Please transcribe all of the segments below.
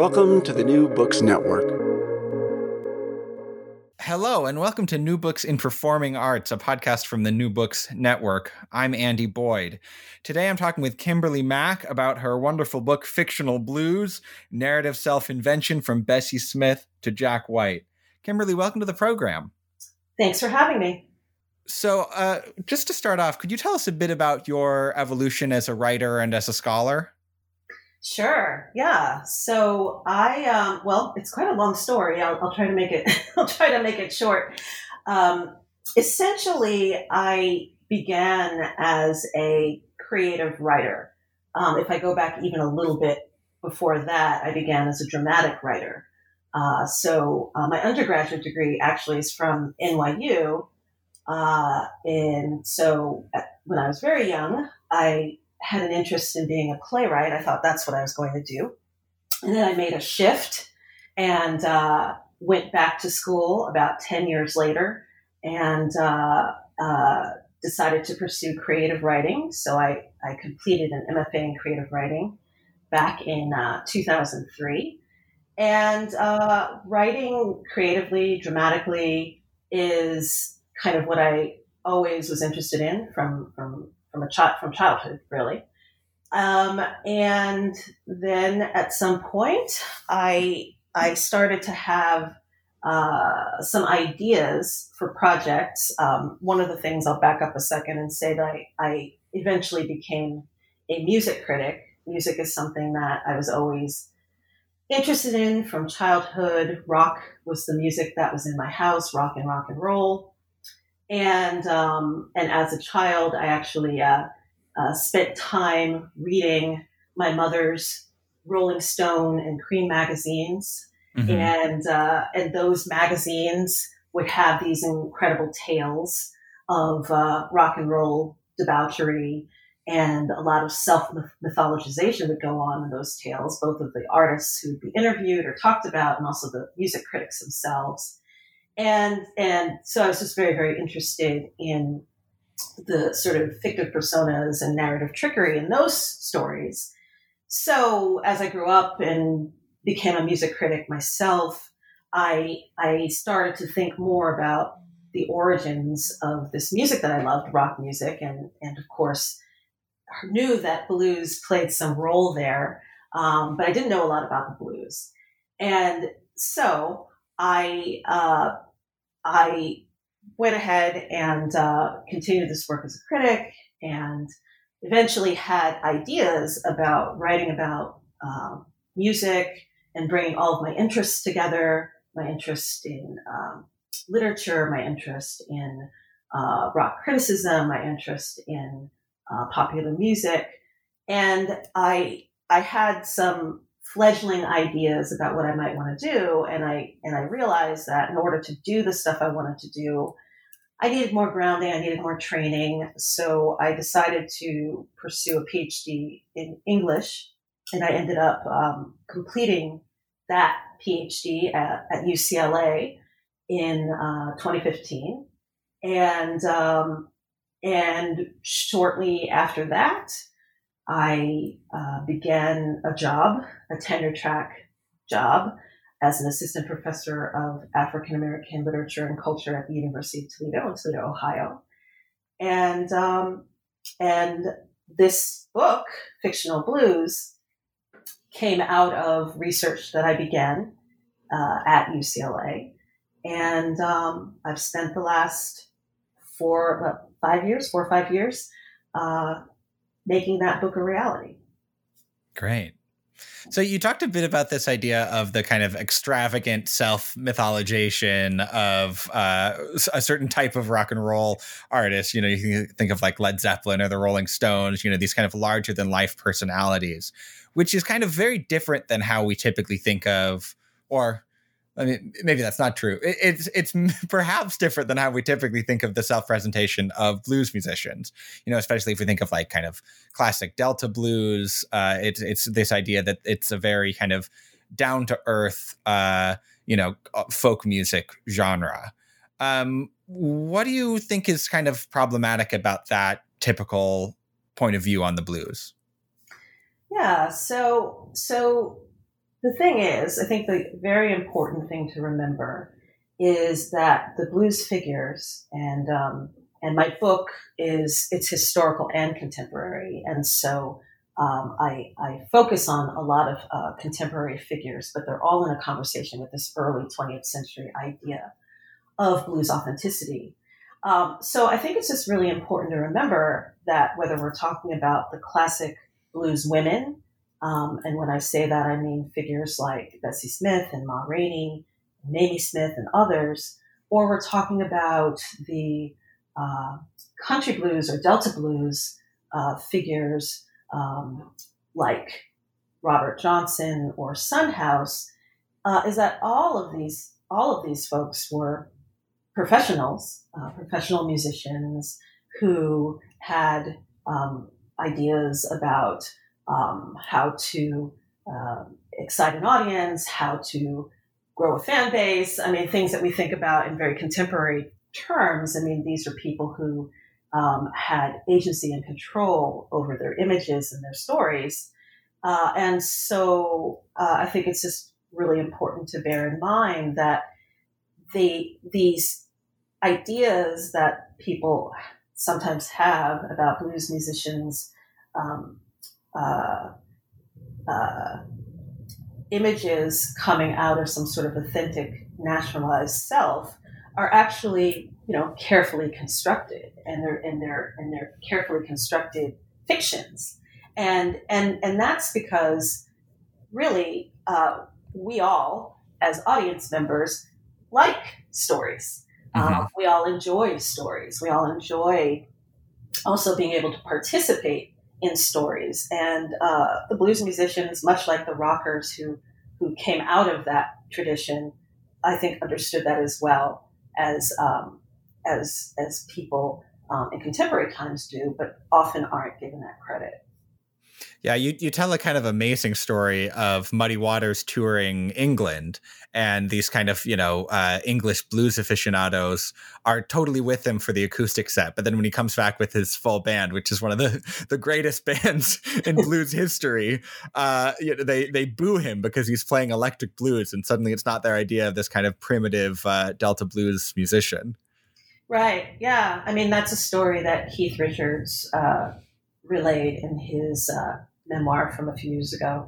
Welcome to the New Books Network. Hello, and welcome to New Books in Performing Arts, a podcast from the New Books Network. I'm Andy Boyd. Today I'm talking with Kimberly Mack about her wonderful book, Fictional Blues Narrative Self Invention from Bessie Smith to Jack White. Kimberly, welcome to the program. Thanks for having me. So, uh, just to start off, could you tell us a bit about your evolution as a writer and as a scholar? Sure. Yeah. So I, um, well, it's quite a long story. I'll, I'll, try to make it. I'll try to make it short. Um, essentially, I began as a creative writer. Um, if I go back even a little bit before that, I began as a dramatic writer. Uh, so uh, my undergraduate degree actually is from NYU. Uh, and so when I was very young, I had an interest in being a playwright. I thought that's what I was going to do. And then I made a shift and uh, went back to school about 10 years later and uh, uh, decided to pursue creative writing. So I, I completed an MFA in creative writing back in uh, 2003. And uh, writing creatively, dramatically is kind of what I always was interested in from, from from a child from childhood, really. Um, and then at some point, I I started to have uh, some ideas for projects. Um, one of the things I'll back up a second and say that I, I eventually became a music critic. Music is something that I was always interested in from childhood. Rock was the music that was in my house, rock and rock and roll and um, and as a child, I actually uh, uh, spent time reading my mother's Rolling Stone and Creem magazines, mm-hmm. and uh, and those magazines would have these incredible tales of uh, rock and roll debauchery. And a lot of self mythologization would go on in those tales, both of the artists who would be interviewed or talked about, and also the music critics themselves and and so I was just very very interested in the sort of fictive personas and narrative trickery in those stories. So as I grew up and became a music critic myself, I I started to think more about the origins of this music that I loved, rock music, and and of course knew that blues played some role there, um, but I didn't know a lot about the blues, and so I uh, I went ahead and uh, continued this work as a critic and eventually had ideas about writing about um, music and bringing all of my interests together my interest in um, literature, my interest in uh, rock criticism, my interest in uh, popular music. And I, I had some fledgling ideas about what I might want to do. And I, and I realized that in order to do the stuff I wanted to do, I needed more grounding. I needed more training. So I decided to pursue a PhD in English. And I ended up um, completing that PhD at, at UCLA in uh, 2015. And, um, and shortly after that, I uh, began a job, a tenure track job, as an assistant professor of African American literature and culture at the University of Toledo in Toledo, Ohio. And um, and this book, Fictional Blues, came out of research that I began uh, at UCLA, and um, I've spent the last four, well, five years, four or five years, uh, making that book a reality. Great. So you talked a bit about this idea of the kind of extravagant self mythologization of uh, a certain type of rock and roll artist. You know, you think of like Led Zeppelin or the Rolling Stones. You know, these kind of larger than life personalities. which is kind of very different than how we typically think of, or I mean, maybe that's not true. It's it's perhaps different than how we typically think of the self presentation of blues musicians. You know, especially if we think of like kind of classic Delta blues. Uh, it's it's this idea that it's a very kind of down to earth, uh, you know, uh, folk music genre. Um, what do you think is kind of problematic about that typical point of view on the blues? Yeah, so so the thing is, I think the very important thing to remember is that the blues figures and um, and my book is it's historical and contemporary, and so um, I, I, focus on a lot of uh, contemporary figures, but they're all in a conversation with this early 20th century idea of blues authenticity. Um, so I think it's just really important to remember that whether we're talking about the classic blues women um, and when I say that, I mean figures like Bessie Smith and Ma Rainey, Mamie Smith, and others, or we're talking about the uh, country blues or Delta blues uh, figures um, like Robert Johnson or Son House, uh, is that all of these all of these folks were professionals, uh, professional musicians who had um, ideas about um, how to uh, excite an audience, how to grow a fan base. I mean, things that we think about in very contemporary terms. I mean, these are people who um, had agency and control over their images and their stories. Uh, and so uh, I think it's just really important to bear in mind that the, these ideas that people sometimes have about blues musicians um, uh, uh, images coming out of some sort of authentic nationalized self are actually you know carefully constructed and they're and they're and they're carefully constructed fictions. And and and that's because really uh, we all as audience members like stories. Mm-hmm. um, we all enjoy stories. We all enjoy also being able to participate in stories. And uh, the blues musicians, much like the rockers who who came out of that tradition, I think understood that as well as um, as as people um, in contemporary times do, but often aren't given that credit. Yeah, you, you tell a kind of amazing story of Muddy Waters touring England, and these kind of, you know, uh, English blues aficionados are totally with him for the acoustic set. But then when he comes back with his full band, which is one of the, the greatest bands in blues history, uh, you know, they, they boo him because he's playing electric blues, and suddenly it's not their idea of this kind of primitive uh, Delta blues musician. Right. Yeah. I mean, that's a story that Keith Richards uh, relayed in his uh, memoir from a few years ago.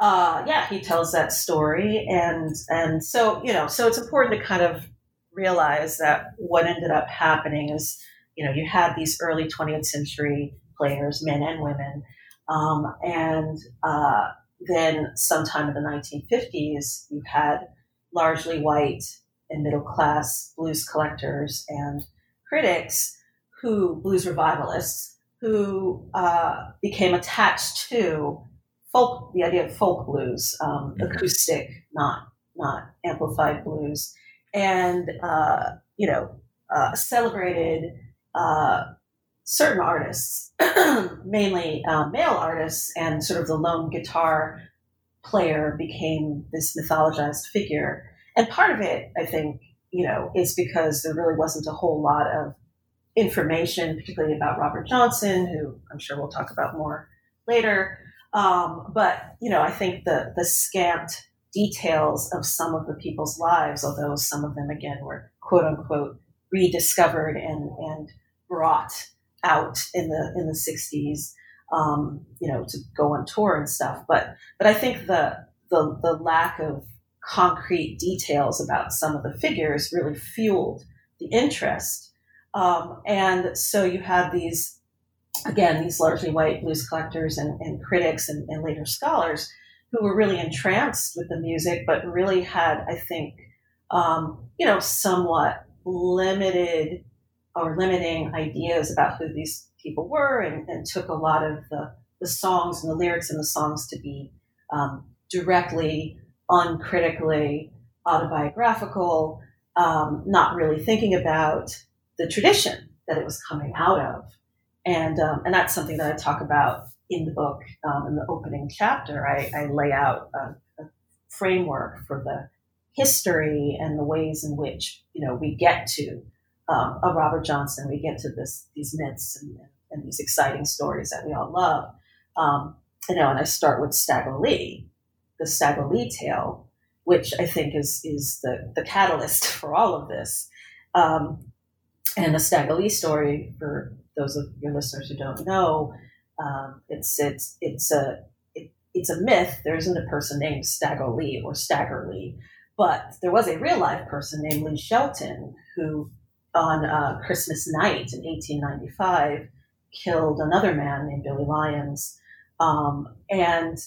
Uh, yeah, he tells that story, and and so you know, so it's important to kind of realize that what ended up happening is, you know, you had these early 20th century players, men and women, um, and uh, then sometime in the 1950s, you had largely white and middle class blues collectors and critics who blues revivalists who uh, became attached to folk, the idea of folk blues, um, mm-hmm. acoustic, not not amplified blues, and uh, you know uh, celebrated uh, certain artists, mainly uh, male artists, and sort of the lone guitar player became this mythologized figure. And part of it, I think, you know, is because there really wasn't a whole lot of information, particularly about Robert Johnson, who I'm sure we'll talk about more later. Um, but you know, I think the the scant details of some of the people's lives, although some of them again were quote unquote rediscovered and and brought out in the in the 60s, um, you know, to go on tour and stuff. But but I think the the the lack of concrete details about some of the figures really fueled the interest um, and so you had these, again, these largely white blues collectors and, and critics and, and, later scholars who were really entranced with the music, but really had, I think, um, you know, somewhat limited or limiting ideas about who these people were and, and took a lot of the the songs and the lyrics and the songs to be um, directly, uncritically autobiographical, um, not really thinking about the tradition that it was coming out of. And, um, and that's something that I talk about in the book, um, in the opening chapter. I, I lay out a, a framework for the history and the ways in which you know we get to um, a Robert Johnson, we get to this these myths and, and these exciting stories that we all love. Um, you know, and I start with Stagger Lee, the Stagger Lee tale, which I think is is the the catalyst for all of this. Um, and the Stagger Lee story, for those of your listeners who don't know, um, it's it's it's a it, it's a myth. There isn't a person named Stagger Lee or Stagger Lee, but there was a real life person named Lee Shelton who, on uh, Christmas night in 1895, killed another man named Billy Lyons. Um, and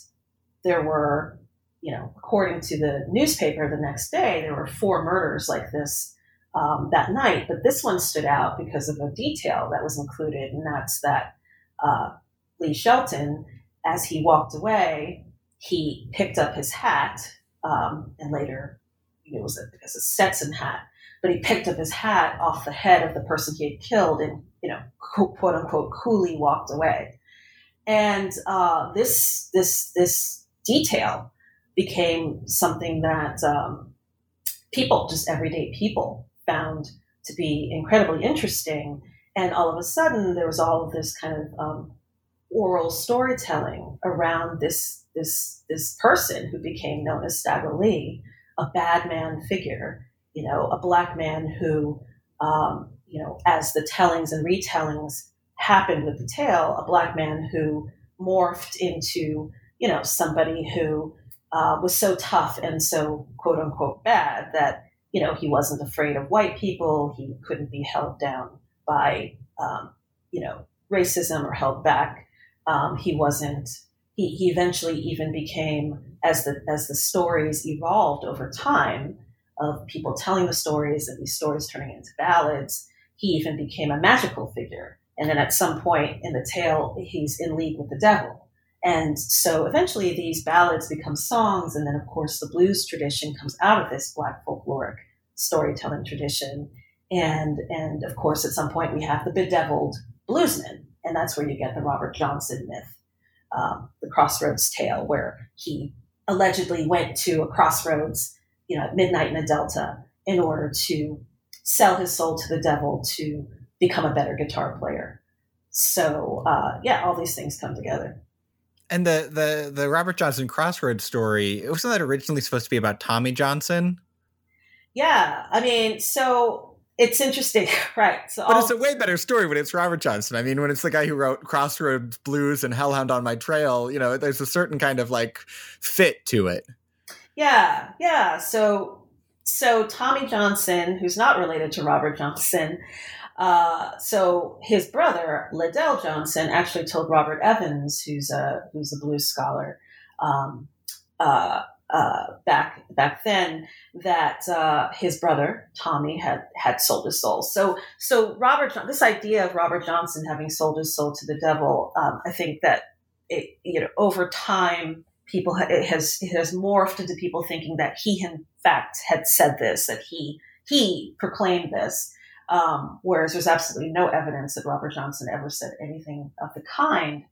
there were, you know, according to the newspaper the next day, there were four murders like this um, that night. But this one stood out because of a detail that was included, and that's that uh, Lee Shelton, as he walked away, he picked up his hat um, and later it was a, a Stetson hat, but he picked up his hat off the head of the person he had killed and, you know, quote unquote, coolly walked away. And uh, this, this, this detail became something that um, people, just everyday people, found to be incredibly interesting. And all of a sudden, there was all of this kind of um, oral storytelling around this this this person who became known as Stagger Lee, a bad man figure, you know, a black man who, um, you know, as the tellings and retellings happened with the tale, a black man who morphed into, you know, somebody who uh, was so tough and so quote unquote bad that, you know, he wasn't afraid of white people. He couldn't be held down by, um, you know, racism or held back. Um, he wasn't he, he eventually even became as the as the stories evolved over time of people telling the stories and these stories turning into ballads he even became a magical figure and then at some point in the tale he's in league with the devil and so eventually these ballads become songs and then of course the blues tradition comes out of this black folkloric storytelling tradition and and of course at some point we have the bedeviled bluesman and that's where you get the robert johnson myth um, the Crossroads tale, where he allegedly went to a crossroads, you know, at midnight in the Delta, in order to sell his soul to the devil to become a better guitar player. So uh, yeah, all these things come together. And the the the Robert Johnson Crossroads story, it wasn't that originally supposed to be about Tommy Johnson? Yeah, I mean, so it's interesting, right? So but it's a way better story when it's Robert Johnson. I mean, when it's the guy who wrote Crossroads Blues and Hellhound on My Trail, you know, there's a certain kind of like fit to it. Yeah, yeah. So, so Tommy Johnson, who's not related to Robert Johnson, uh, so his brother LeDell Johnson actually told Robert Evans, who's a who's a blues scholar, um, uh, uh, back back then that uh, his brother Tommy had had sold his soul. So so Robert this idea of Robert Johnson having sold his soul to the devil, um, I think that it you know over time people it has it has morphed into people thinking that he in fact had said this that he he proclaimed this. Um, whereas there's absolutely no evidence that Robert Johnson ever said anything of the kind.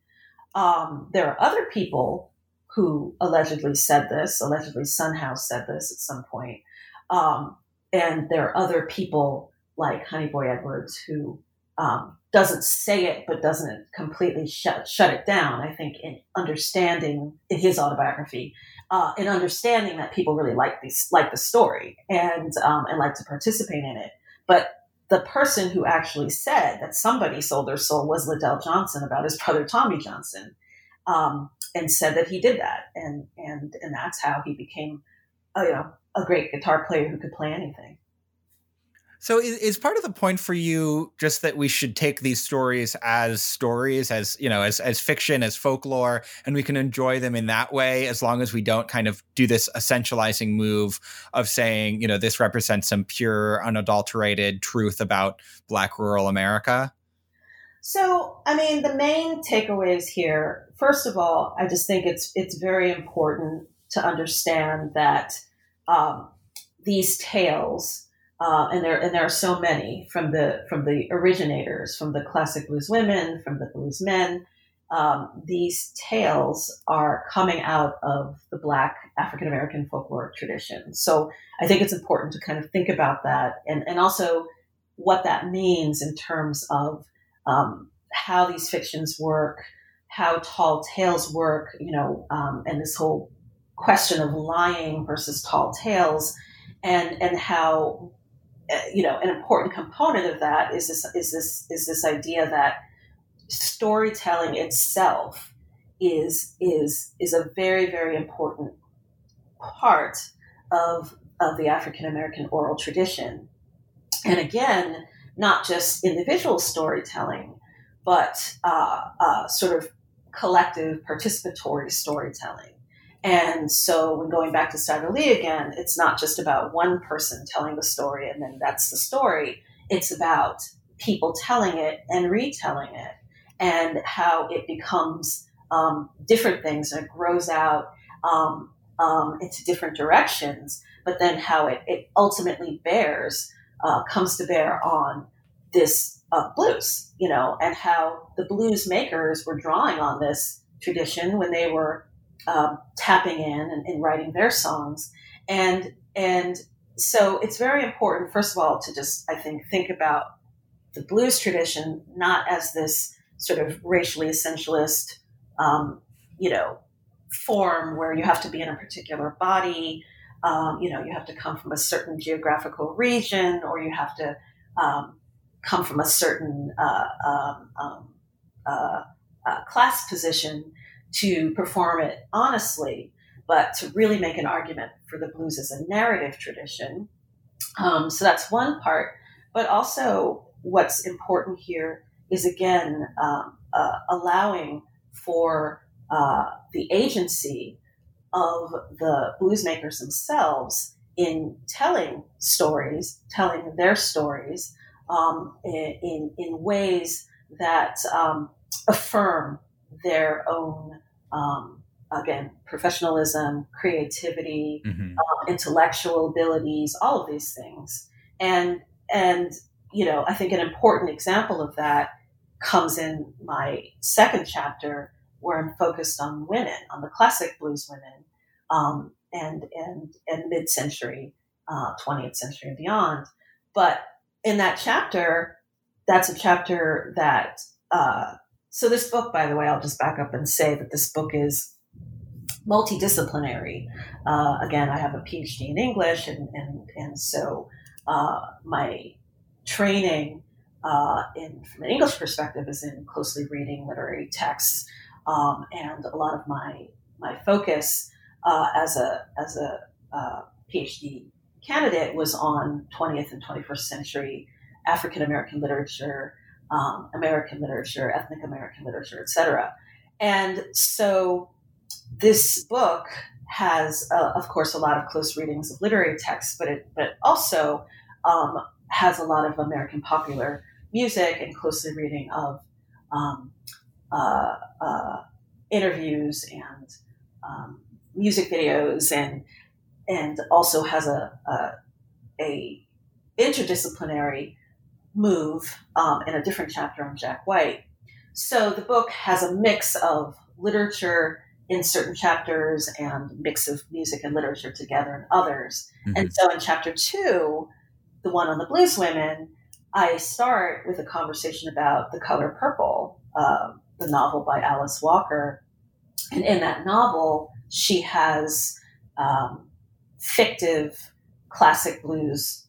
Um, there are other people who allegedly said this. Allegedly, Son House said this at some point. Um, and there are other people like Honeyboy Edwards who um, doesn't say it, but doesn't completely shut shut it down. I think in understanding in his autobiography, uh, in understanding that people really like these like the story and um, and like to participate in it, but the person who actually said that somebody sold their soul was LeDell Johnson about his brother Tommy Johnson um, and said that he did that, and and and that's how he became, a, you know, a great guitar player who could play anything. So is, is, part of the point for you just that we should take these stories as stories, as you know, as as fiction, as folklore, and we can enjoy them in that way, as long as we don't kind of do this essentializing move of saying, you know, this represents some pure, unadulterated truth about Black rural America. So, I mean, the main takeaways here. First of all, I just think it's it's very important to understand that um, these tales, uh, and there and there are so many from the from the originators, from the classic blues women, from the blues men. Um, these tales are coming out of the Black African American folklore tradition. So I think it's important to kind of think about that, and and also what that means in terms of um, how these fictions work, how tall tales work, you know, um, and this whole question of lying versus tall tales, and and how you know an important component of that is this is this is this idea that storytelling itself is is is a very very important part of of the African American oral tradition, and again, not just individual storytelling, but uh, uh, sort of collective participatory storytelling. And so when going back to Stagger Lee again, it's not just about one person telling the story and then that's the story. It's about people telling it and retelling it and how it becomes um, different things and it grows out um, um, into different directions, but then how it, it ultimately bears, uh, comes to bear on this of blues, you know, and how the blues makers were drawing on this tradition when they were um, tapping in and, and, writing their songs, and and so it's very important, first of all, to just I think think about the blues tradition not as this sort of racially essentialist, um, you know, form where you have to be in a particular body. Um, you know, you have to come from a certain geographical region, or you have to um, come from a certain uh, um, um, uh, uh, class position to perform it honestly, but to really make an argument for the blues as a narrative tradition. Um, so that's one part. But also, what's important here is again um, uh, allowing for uh, the agency of the blues makers themselves in telling stories, telling their stories, um, in, in ways that um, affirm their own, um, again, professionalism, creativity, mm-hmm. uh, intellectual abilities, all of these things. And, and, you know, I think an important example of that comes in my second chapter where I'm focused on women, on the classic blues women, um, and, and, and mid-century, uh, 20th century and beyond. But in that chapter, that's a chapter that. Uh, so this book, by the way, I'll just back up and say that this book is multidisciplinary. Uh, again, I have a PhD in English, and and and so uh, my training uh, in from an English perspective is in closely reading literary texts, um, and a lot of my my focus uh, as a as a uh, PhD candidate was on 20th and 21st century African American literature, um, American literature, ethnic American literature, etc. And so this book has, uh, of course, a lot of close readings of literary texts, but it but also um, has a lot of American popular music and closely reading of um, uh, uh, interviews and um, music videos and and also has a, a, a interdisciplinary move um, in a different chapter on Jack White. So the book has a mix of literature in certain chapters and mix of music and literature together in others. Mm-hmm. And so in chapter two, the one on the blues women, I start with a conversation about The Color Purple, uh, the novel by Alice Walker. And in that novel, she has um, fictive classic blues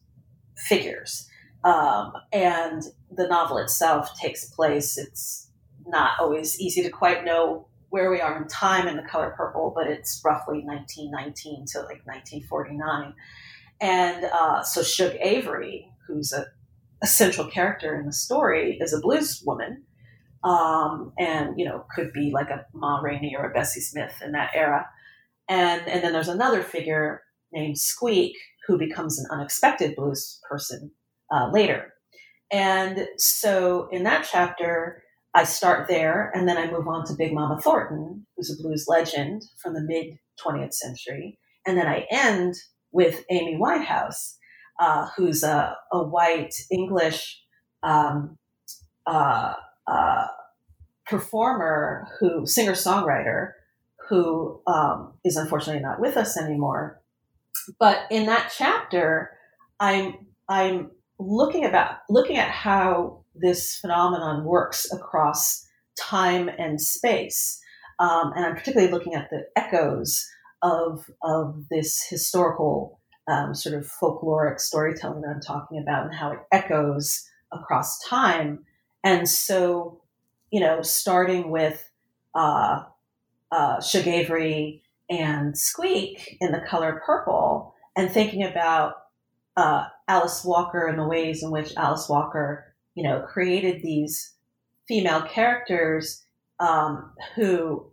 figures. Um, and the novel itself takes place, it's not always easy to quite know where we are in time in the color purple, but it's roughly 1919 to like 1949. And uh, so Shug Avery, who's a, a, central character in the story, is a blues woman. Um, and, you know, could be like a Ma Rainey or a Bessie Smith in that era. And, and then there's another figure named Squeak, who becomes an unexpected blues person uh, later. And so in that chapter, I start there and then I move on to Big Mama Thornton, who's a blues legend from the mid 20th century. And then I end with Amy Winehouse, uh, who's a, a, white English um, uh, uh, performer who, singer songwriter, who um, is unfortunately not with us anymore. But in that chapter, I'm I'm looking about looking at how this phenomenon works across time and space, um, and I'm particularly looking at the echoes of of this historical um, sort of folkloric storytelling that I'm talking about, and how it echoes across time. And so, you know, starting with uh, uh, and Squeak in the color purple, and thinking about uh, Alice Walker and the ways in which Alice Walker, you know, created these female characters um, who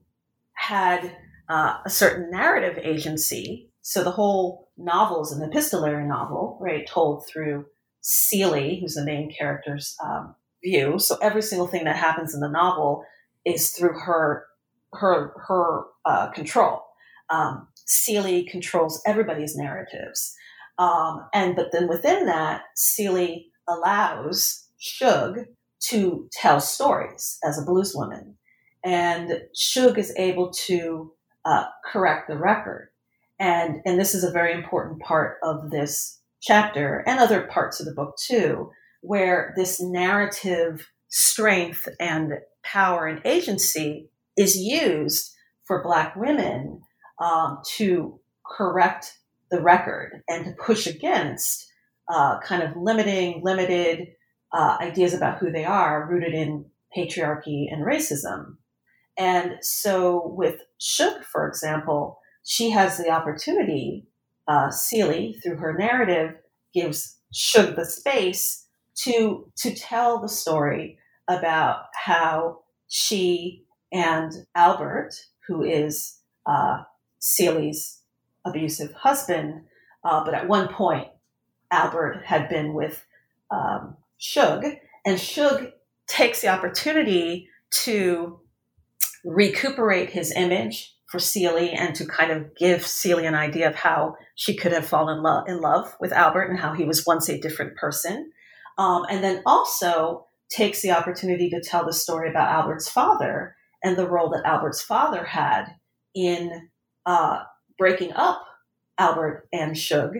had uh, a certain narrative agency. So the whole novel is an epistolary novel, right, told through Celie, who's the main character's um, view. So every single thing that happens in the novel is through her her her uh, control. Um, Celie controls everybody's narratives. Um, and but then within that, Celie allows Shug to tell stories as a blues woman, and Shug is able to uh, correct the record. And and this is a very important part of this chapter and other parts of the book too, where this narrative strength and power and agency is used for Black women um, to correct the record and to push against uh, kind of limiting, limited uh, ideas about who they are rooted in patriarchy and racism. And so with Shug, for example, she has the opportunity, uh, through her narrative, gives Shug the space to, to tell the story about how she and Albert, who is uh, abusive husband. Uh, but at one point, Albert had been with um, Shug, and Shug takes the opportunity to recuperate his image for Celie and to kind of give Celie an idea of how she could have fallen in love, in love with Albert and how he was once a different person. Um, and then also takes the opportunity to tell the story about Albert's father and the role that Albert's father had in uh, breaking up Albert and Shug,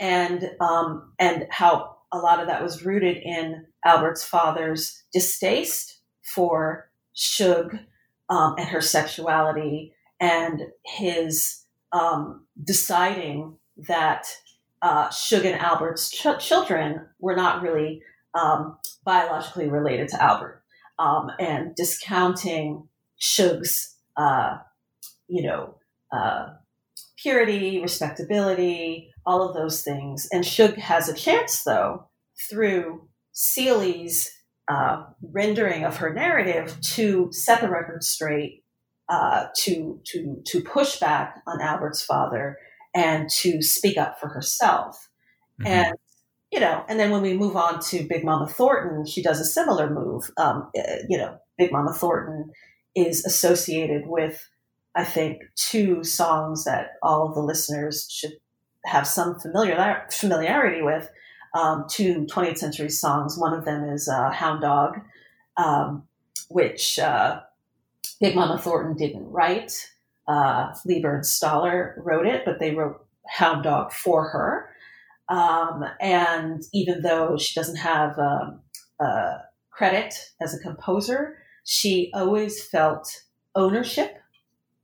and um, and how a lot of that was rooted in Albert's father's distaste for Shug um, and her sexuality, and his um, deciding that uh, Shug and Albert's ch- children were not really um, biologically related to Albert, um, and discounting Shug's, uh, you know, uh, purity, respectability, all of those things. And Shug has a chance, though, through Celie's uh, rendering of her narrative to set the record straight, uh, to to to push back on Albert's father, and to speak up for herself. Mm-hmm. And you know, and then when we move on to Big Mama Thornton, she does a similar move. Um, eh, you know, Big Mama Thornton is associated with I think, two songs that all of the listeners should have some familiar, familiarity with. Um, two 20th century songs. One of them is uh, Hound Dog, um, which uh, Big Mama Thornton didn't write. Uh, Leiber and Stoller wrote it, but they wrote Hound Dog for her. Um, and even though she doesn't have um, credit as a composer, she always felt ownership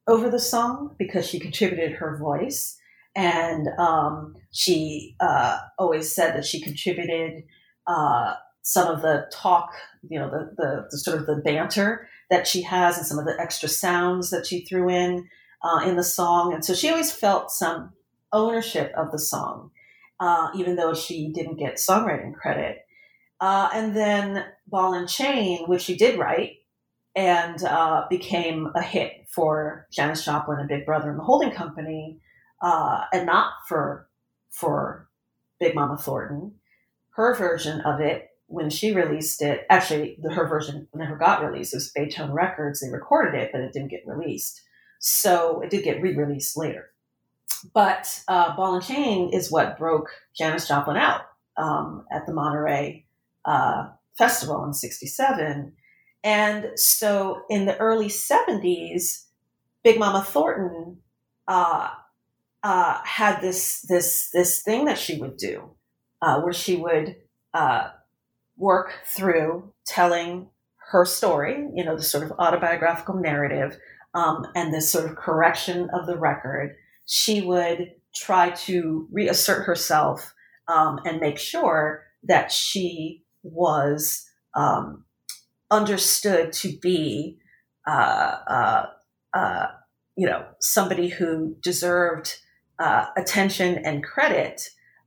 over the song because she contributed her voice. And um, she uh, always said that she contributed uh, some of the talk, you know, the, the, the, sort of the banter that she has and some of the extra sounds that she threw in uh, in the song. And so she always felt some ownership of the song, uh, even though she didn't get songwriting credit. Uh, and then Ball and Chain, which she did write, and uh, became a hit for Janis Joplin and Big Brother and the Holding Company, uh, and not for for Big Mama Thornton. Her version of it when she released it, actually, the, her version never got released. It was Baytone Records. They recorded it, but it didn't get released. So it did get re released later. But uh, Ball and Chain is what broke Janis Joplin out um, at the Monterey uh, Festival in 67. And so in the early 70s, Big Mama Thornton uh, uh, had this, this, this thing that she would do uh, where she would uh, work through telling her story, you know, the sort of autobiographical narrative um, and this sort of correction of the record. She would try to reassert herself um, and make sure that she was um, understood to be, uh, uh, uh, you know, somebody who deserved uh, attention and credit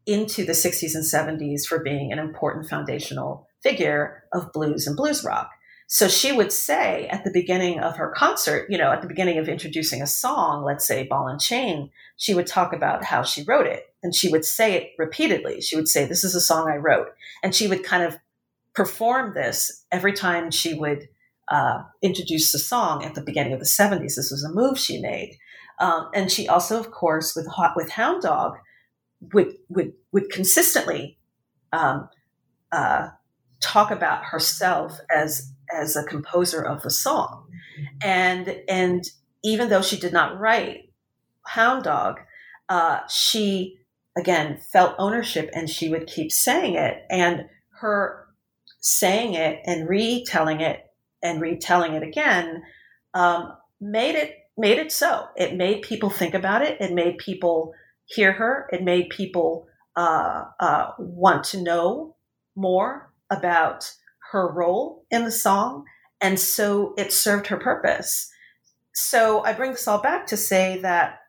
into the 60s and 70s for being an important foundational figure of blues and blues rock. So she would say at the beginning of her concert, you know, at the beginning of introducing a song, let's say Ball and Chain, she would talk about how she wrote it. And she would say it repeatedly. She would say, This is a song I wrote. And she would kind of perform this every time she would uh, introduce the song at the beginning of the 70s. This was a move she made. Um, and she also, of course, with with Hound Dog, would would would consistently um, uh, talk about herself as as a composer of the song, and and even though she did not write Hound Dog, uh, she again felt ownership, and she would keep saying it, and her saying it and retelling it and retelling it again um, made it made it so. It made people think about it. It made people hear her. It made people uh, uh, want to know more about her role in the song. And so it served her purpose. So I bring this all back to say that,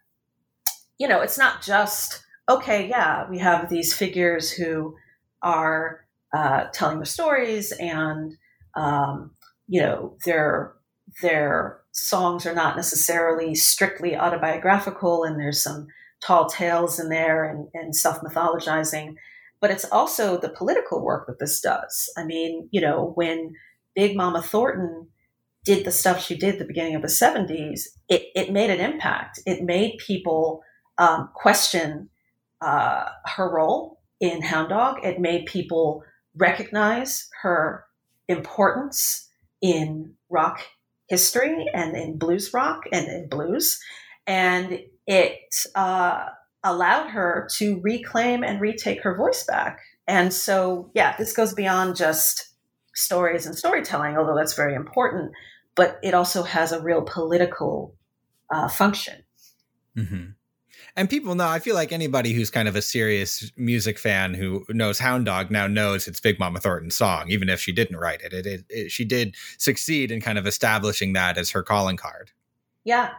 you know, it's not just, okay, yeah, we have these figures who are uh, telling the stories and, um, you know, their, their songs are not necessarily strictly autobiographical and there's some tall tales in there and, and self mythologizing. But it's also the political work that this does. I mean, you know, when Big Mama Thornton did the stuff she did the beginning of the 70s, it, it made an impact. It made people um, question uh, her role in Hound Dog. It made people recognize her importance in rock history and in blues rock and in blues. And it uh, allowed her to reclaim and retake her voice back. And so, yeah, this goes beyond just stories and storytelling, although that's very important, but it also has a real political uh, function. Mm-hmm. And people know, I feel like anybody who's kind of a serious music fan who knows Hound Dog now knows it's Big Mama Thornton's song, even if she didn't write it. It, it, it. She did succeed in kind of establishing that as her calling card. Yeah.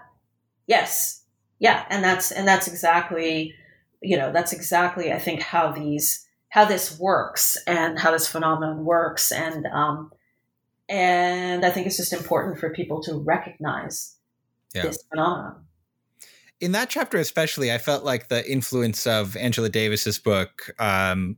Yes yeah and that's and that's exactly you know that's exactly i think how these how this works and how this phenomenon works and um and i think it's just important for people to recognize yeah. this phenomenon in that chapter especially i felt like the influence of angela davis's book um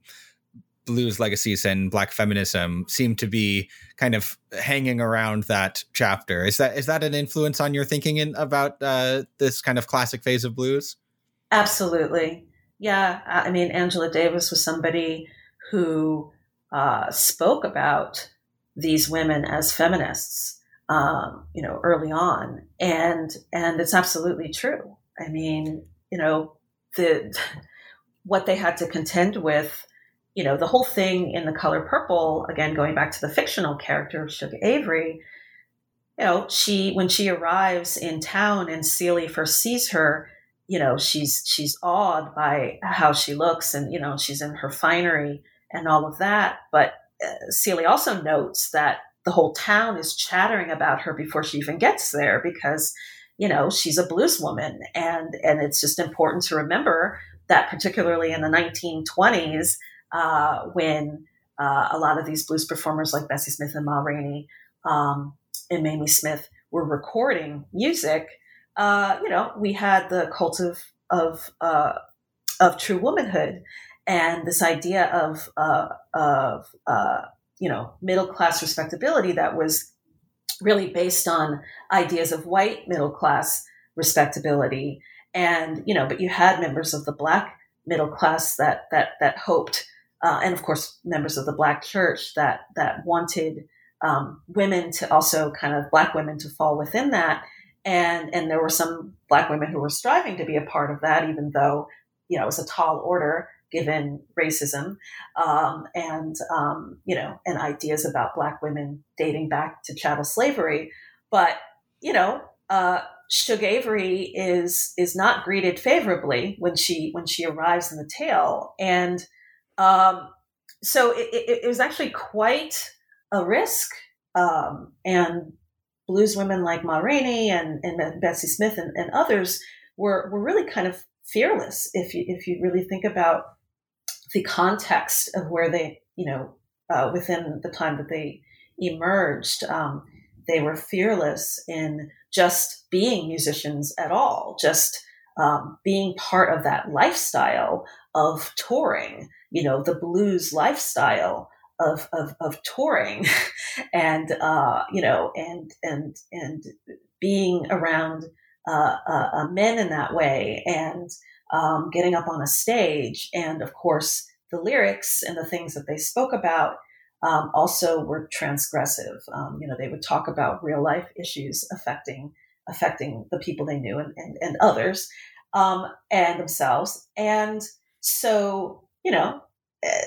blues legacies and black feminism seem to be kind of hanging around that chapter. Is that is that an influence on your thinking in, about uh, this kind of classic phase of blues? Absolutely, yeah. I mean, Angela Davis was somebody who uh, spoke about these women as feminists, um, you know, early on, and and it's absolutely true. I mean, you know, the what they had to contend with you know, the whole thing in the color purple, again, going back to the fictional character of Shug Avery, you know, she, when she arrives in town and Celie first sees her, you know, she's, she's awed by how she looks and, you know, she's in her finery and all of that. But uh, Celie also notes that the whole town is chattering about her before she even gets there because, you know, she's a blues woman. And, and it's just important to remember that particularly in the 1920s, uh, when uh, a lot of these blues performers like Bessie Smith and Ma Rainey um, and Mamie Smith were recording music, uh, you know, we had the cult of of uh, of true womanhood and this idea of uh, of uh, you know, middle class respectability that was really based on ideas of white middle class respectability. And, you know, but you had members of the black middle class that, that, that hoped, uh, and of course, members of the black church that, that wanted um, women to also kind of black women to fall within that. And, and there were some black women who were striving to be a part of that, even though, you know, it was a tall order given racism um, and um, you know and ideas about black women dating back to chattel slavery. But you know uh, Shug Avery is is not greeted favorably when she when she arrives in the tale. And um, so it, it, it, was actually quite a risk um, and blues women like Ma Rainey and, and Bessie Smith and, and others were, were really kind of fearless if you if you really think about the context of where they, you know, uh, within the time that they emerged, um, they were fearless in just being musicians at all, just um, being part of that lifestyle of touring, you know, the blues lifestyle of, of, of touring. And, uh, you know, and, and, and being around uh, uh, uh men in that way. And, um, getting up on a stage. And of course, the lyrics and the things that they spoke about um, also were transgressive. Um, you know, they would talk about real life issues affecting affecting the people they knew and, and, and others um, and themselves. And so, you know, eh,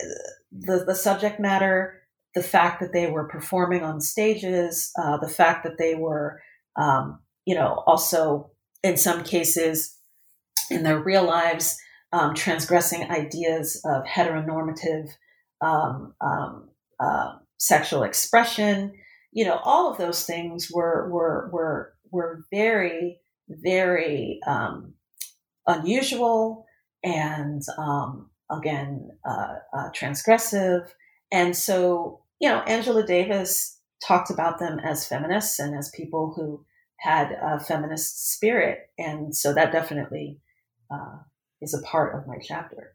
the, the subject matter, the fact that they were performing on stages, uh, the fact that they were, um, you know, also in some cases in their real lives, um, transgressing ideas of heteronormative um, um, uh, sexual expression. You know, all of those things were were were were very very um, unusual and um, again uh, uh, transgressive. And so, you know, Angela Davis talked about them as feminists and as people who had a feminist spirit, and so that definitely uh, is a part of my chapter.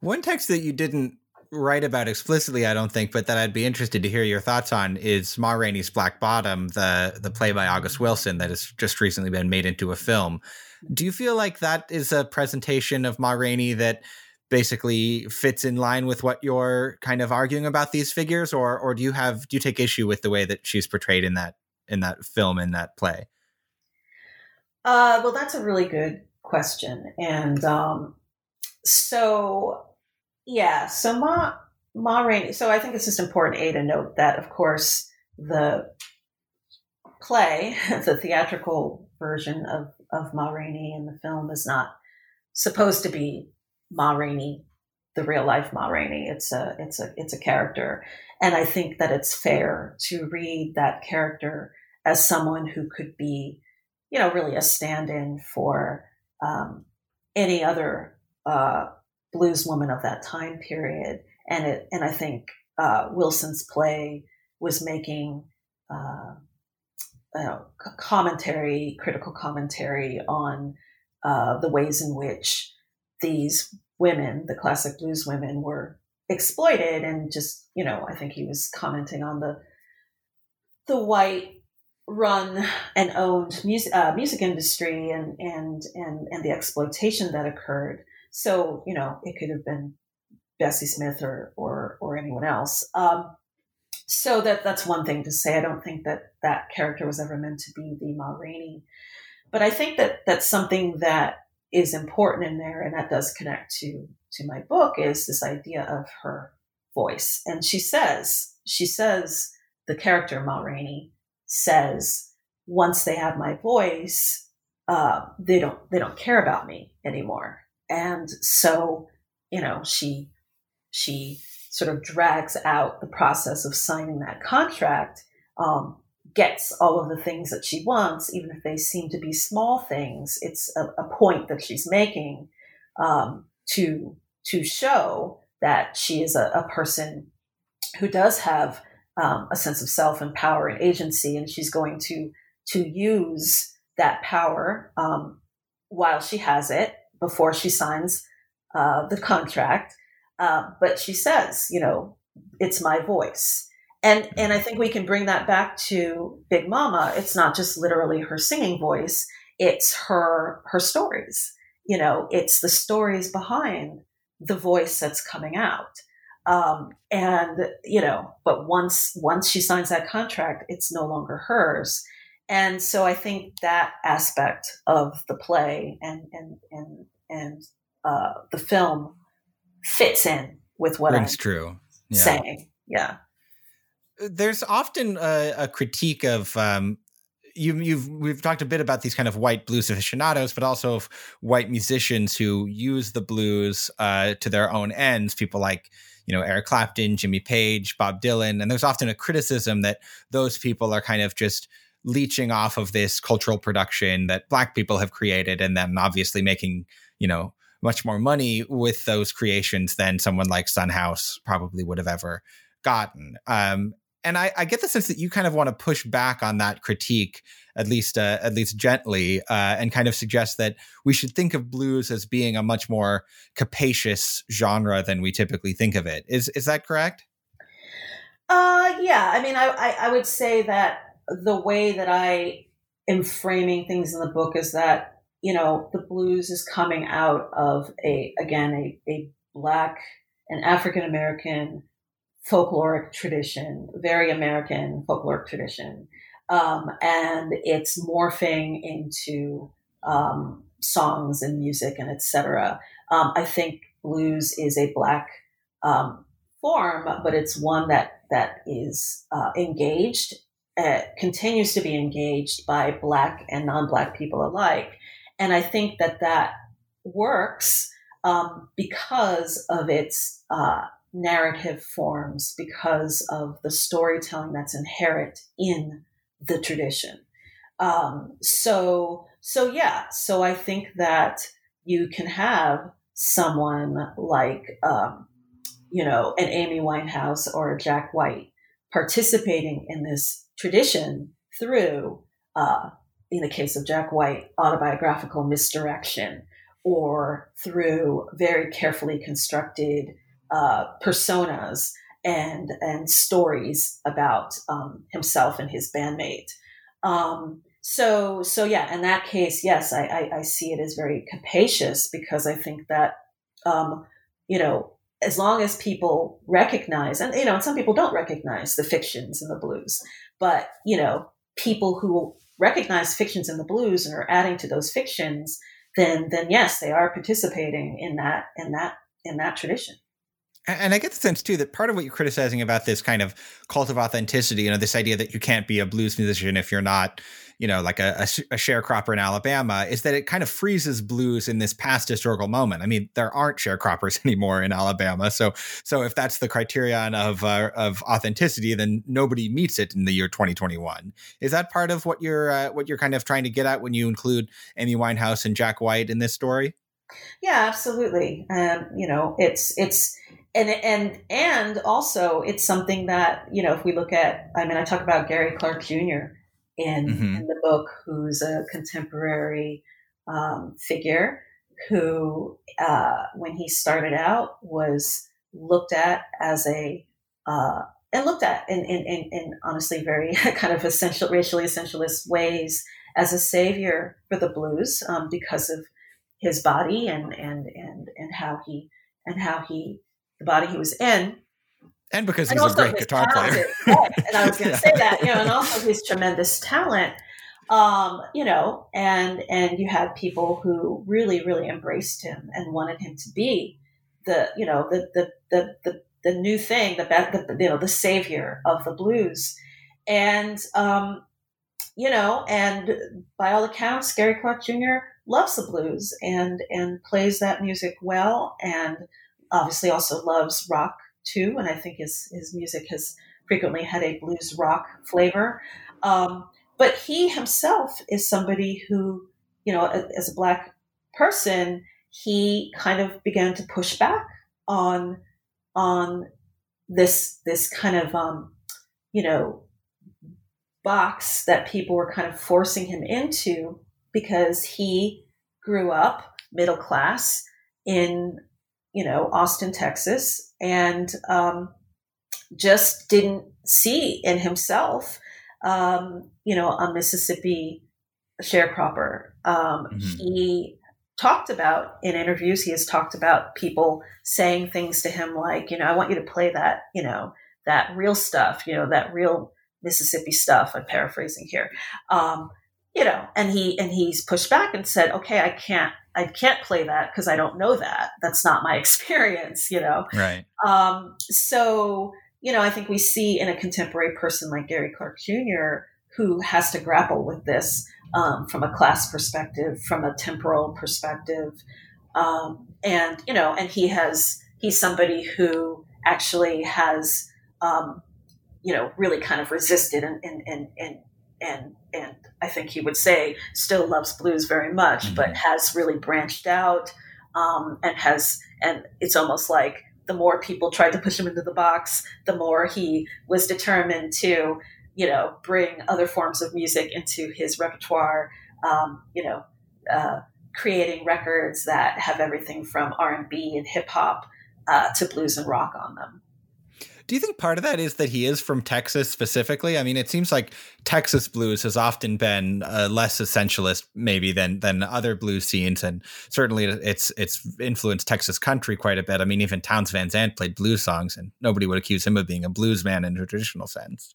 One text that you didn't write about explicitly, I don't think, but that I'd be interested to hear your thoughts on is Ma Rainey's Black Bottom, the the play by August Wilson that has just recently been made into a film. Do you feel like that is a presentation of Ma Rainey that basically fits in line with what you're kind of arguing about these figures, or or do you have do you take issue with the way that she's portrayed in that in that film in that play? Uh, well, that's a really good question. And um, so, yeah, so Ma, Ma Rainey, so I think it's just important, A, to note that, of course, the play, the theatrical version of, of Ma Rainey in the film is not supposed to be Ma Rainey, the real life Ma Rainey. It's a, it's a, it's a character. And I think that it's fair to read that character as someone who could be, you know, really a stand in for um, any other uh, blues woman of that time period. And it, and I think uh, Wilson's play was making uh, commentary, critical commentary on uh, the ways in which these women, the classic blues women, were exploited, and just you know, I think he was commenting on the the white run and owned music, uh, music industry and, and, and, and the exploitation that occurred. So, you know, it could have been Bessie Smith or, or, or anyone else. Um, so that, that's one thing to say. I don't think that that character was ever meant to be the Ma Rainey, but I think that that's something that is important in there. And that does connect to, to my book is this idea of her voice. And she says, she says the character Ma Rainey says once they have my voice, uh, they don't they don't care about me anymore. And so, you know, she she sort of drags out the process of signing that contract, um, gets all of the things that she wants, even if they seem to be small things. It's a, a point that she's making um, to to show that she is a, a person who does have um, a sense of self and power and agency, and she's going to to use that power um, while she has it before she signs uh, the contract. Uh, but she says, you know, it's my voice. And and I think we can bring that back to Big Mama. It's not just literally her singing voice, it's her her stories. You know, it's the stories behind the voice that's coming out. Um, and you know, but once once she signs that contract, it's no longer hers. And so I think that aspect of the play and and and and uh, the film fits in with what I'm true. Yeah. saying. Yeah. There's often a, a critique of um, you, you've we've talked a bit about these kind of white blues aficionados, but also of white musicians who use the blues uh, to their own ends. People like you know Eric Clapton, Jimmy Page, Bob Dylan, and there's often a criticism that those people are kind of just leeching off of this cultural production that Black people have created, and then obviously making you know much more money with those creations than someone like Son House probably would have ever gotten. Um, and I, I, get the sense that you kind of want to push back on that critique, at least uh, at least gently, uh, and kind of suggest that we should think of blues as being a much more capacious genre than we typically think of it. Is is that correct? Uh, yeah. I mean, I, I, I would say that the way that I am framing things in the book is that you know, the blues is coming out of a, again, a, a black an African American folkloric tradition, very American folkloric tradition. Um, and it's morphing into um, songs and music and etc. Um, I think blues is a black um, form, but it's one that that is uh, engaged, uh, continues to be engaged by black and non-black people alike. And I think that that works um, because of its uh, narrative forms, because of the storytelling that's inherent in the tradition. Um, so, so yeah, so I think that you can have someone like, um, you know, an Amy Winehouse or a Jack White participating in this tradition through uh, in the case of Jack White, autobiographical misdirection, or through very carefully constructed uh, personas and and stories about um, himself and his bandmate. Um, so so yeah, in that case, yes, I, I, I, see it as very capacious because I think that um, you know as long as people recognize and you know and some people don't recognize the fictions and the blues, but you know people who recognize fictions in the blues and are adding to those fictions, then then yes, they are participating in that in that in that tradition. And I get the sense too that part of what you're criticizing about this kind of cult of authenticity, you know, this idea that you can't be a blues musician if you're not, you know, like a, a, a, sharecropper in Alabama, is that it kind of freezes blues in this past historical moment. I mean, there aren't sharecroppers anymore in Alabama, so so if that's the criterion of uh, of authenticity, then nobody meets it in the year 2021. Is that part of what you're uh, what you're kind of trying to get at when you include Amy Winehouse and Jack White in this story? Yeah, absolutely. Um, you know, it's it's and and and also it's something that you know if we look at i mean i talk about gary clark jr in, mm-hmm. in the book who's a contemporary um, figure who uh, when he started out was looked at as a uh, and looked at in, in, in, in honestly very kind of essential racially essentialist ways as a savior for the blues um, because of his body and and and and how he and how he the body he was in. And because he's and a great guitar player. and I was going to yeah. say that, you know, and also his tremendous talent. Um, you know, and and you had people who really, really embraced him and wanted him to be the, you know, the the the the, the new thing, the, the you know, the savior of the blues, and um, you know, and by all accounts, Gary Clark Jr. loves the blues and and plays that music well and obviously also loves rock too, and I think his his music has frequently had a blues rock flavor. Um, but he himself is somebody who, you know, as a black person, he kind of began to push back on on this this kind of um, you know box that people were kind of forcing him into because he grew up middle class in you know, Austin, Texas, and um, just didn't see in himself, um, you know, a Mississippi sharecropper. Um, mm-hmm. He talked about in interviews, he has talked about people saying things to him like, you know, I want you to play that, you know, that real stuff, you know, that real Mississippi stuff. I'm paraphrasing here. Um, you know, and he and he's pushed back and said, okay, I can't, I can't play that because I don't know that. That's not my experience, you know. Right. Um, so, you know, I think we see in a contemporary person like Gary Clark Jr. who has to grapple with this um, from a class perspective, from a temporal perspective, um, and you know, and he has he's somebody who actually has um, you know really kind of resisted and and and and and, and I think he would say still loves blues very much, mm-hmm. but has really branched out um, and has and it's almost like the more people tried to push him into the box, the more he was determined to you know, bring other forms of music into his repertoire. Um, you know, uh, creating records that have everything from R and B and hip hop uh, to blues and rock on them. Do you think part of that is that he is from Texas specifically? I mean, it seems like Texas blues has often been uh, less essentialist, maybe than than other blues scenes, and certainly it's it's influenced Texas country quite a bit. I mean, even Townes Van Zandt played blues songs, and nobody would accuse him of being a blues man in a traditional sense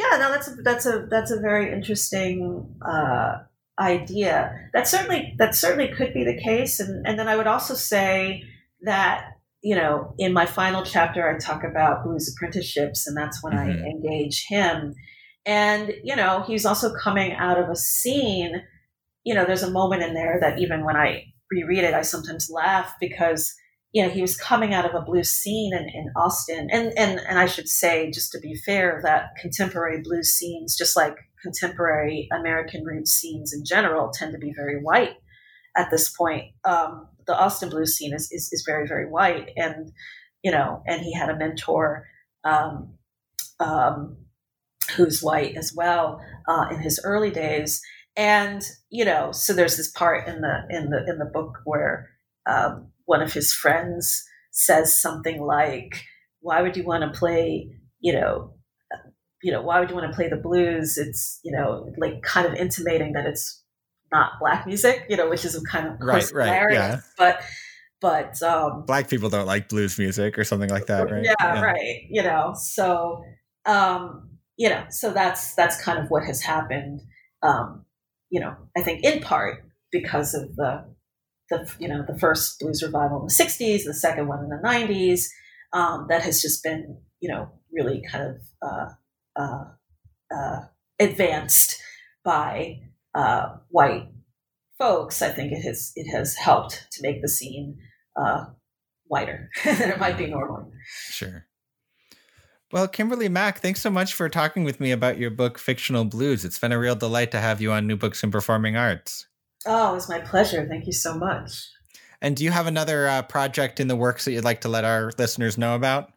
yeah, no, that's a, that's a that's a very interesting uh, idea. That certainly that certainly could be the case, and and then I would also say that you know in my final chapter I talk about blues apprenticeships, and that's when mm-hmm. I engage him, and you know he's also coming out of a scene. You know, there's a moment in there that even when I reread it, I sometimes laugh because you know, he was coming out of a blues scene in, in Austin. And, and, and I should say, just to be fair, that contemporary blues scenes, just like contemporary American roots scenes in general, tend to be very white at this point. Um, the Austin blues scene is, is, is, very, very white. And, you know, and he had a mentor um, um, who's white as well uh, in his early days. And, you know, so there's this part in the, in the, in the book where, um, one of his friends says something like, "Why would you want to play? You know, you know, why would you want to play the blues? It's you know, like kind of intimating that it's not black music, you know, which is kind of right, right, yeah. But but um, black people don't like blues music or something like that, right? Yeah, yeah. right. You know, so um, you know, so that's that's kind of what has happened. Um, you know, I think in part because of the the you know the first blues revival in the 60s the second one in the 90s um, that has just been you know really kind of uh, uh, uh, advanced by uh, white folks i think it has it has helped to make the scene uh, whiter than it might be normally sure well, Kimberly Mack, thanks so much for talking with me about your book, Fictional Blues. It's been a real delight to have you on New Books in Performing Arts. Oh, it's my pleasure. Thank you so much. And do you have another uh, project in the works that you'd like to let our listeners know about?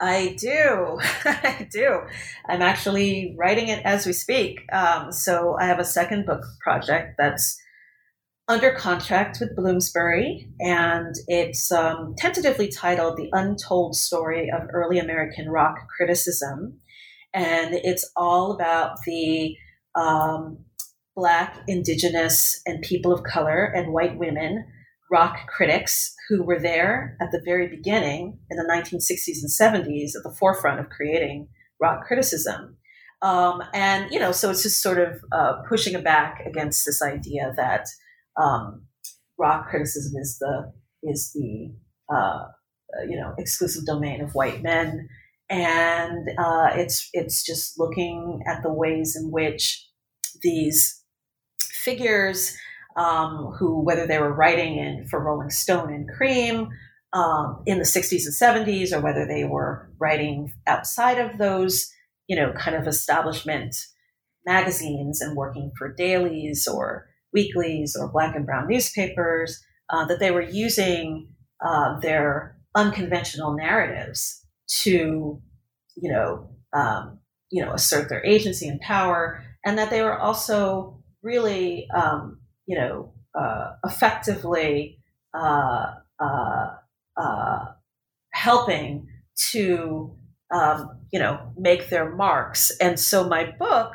I do. I do. I'm actually writing it as we speak. Um, so I have a second book project that's under contract with Bloomsbury, and it's um, tentatively titled The Untold Story of Early American Rock Criticism. And it's all about the um, Black, Indigenous, and people of color and white women rock critics who were there at the very beginning in the 1960s and 70s at the forefront of creating rock criticism. Um, and, you know, so it's just sort of uh, pushing back against this idea that um, rock criticism is the, is the, uh, you know, exclusive domain of white men. And uh, it's, it's just looking at the ways in which these figures um, who, whether they were writing in for Rolling Stone and Creem um, in the 60s and 70s, or whether they were writing outside of those, you know, kind of establishment magazines and working for dailies or weeklies or black and brown newspapers, uh, that they were using uh, their unconventional narratives to, you know, um, you know, assert their agency and power, and that they were also really, um, you know, uh, effectively uh, uh, uh helping to um, you know, make their marks. And so my book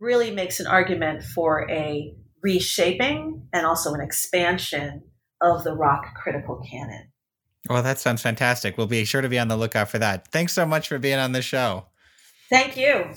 really makes an argument for a reshaping and also an expansion of the rock critical canon. Well, that sounds fantastic. We'll be sure to be on the lookout for that. Thanks so much for being on the show. Thank you.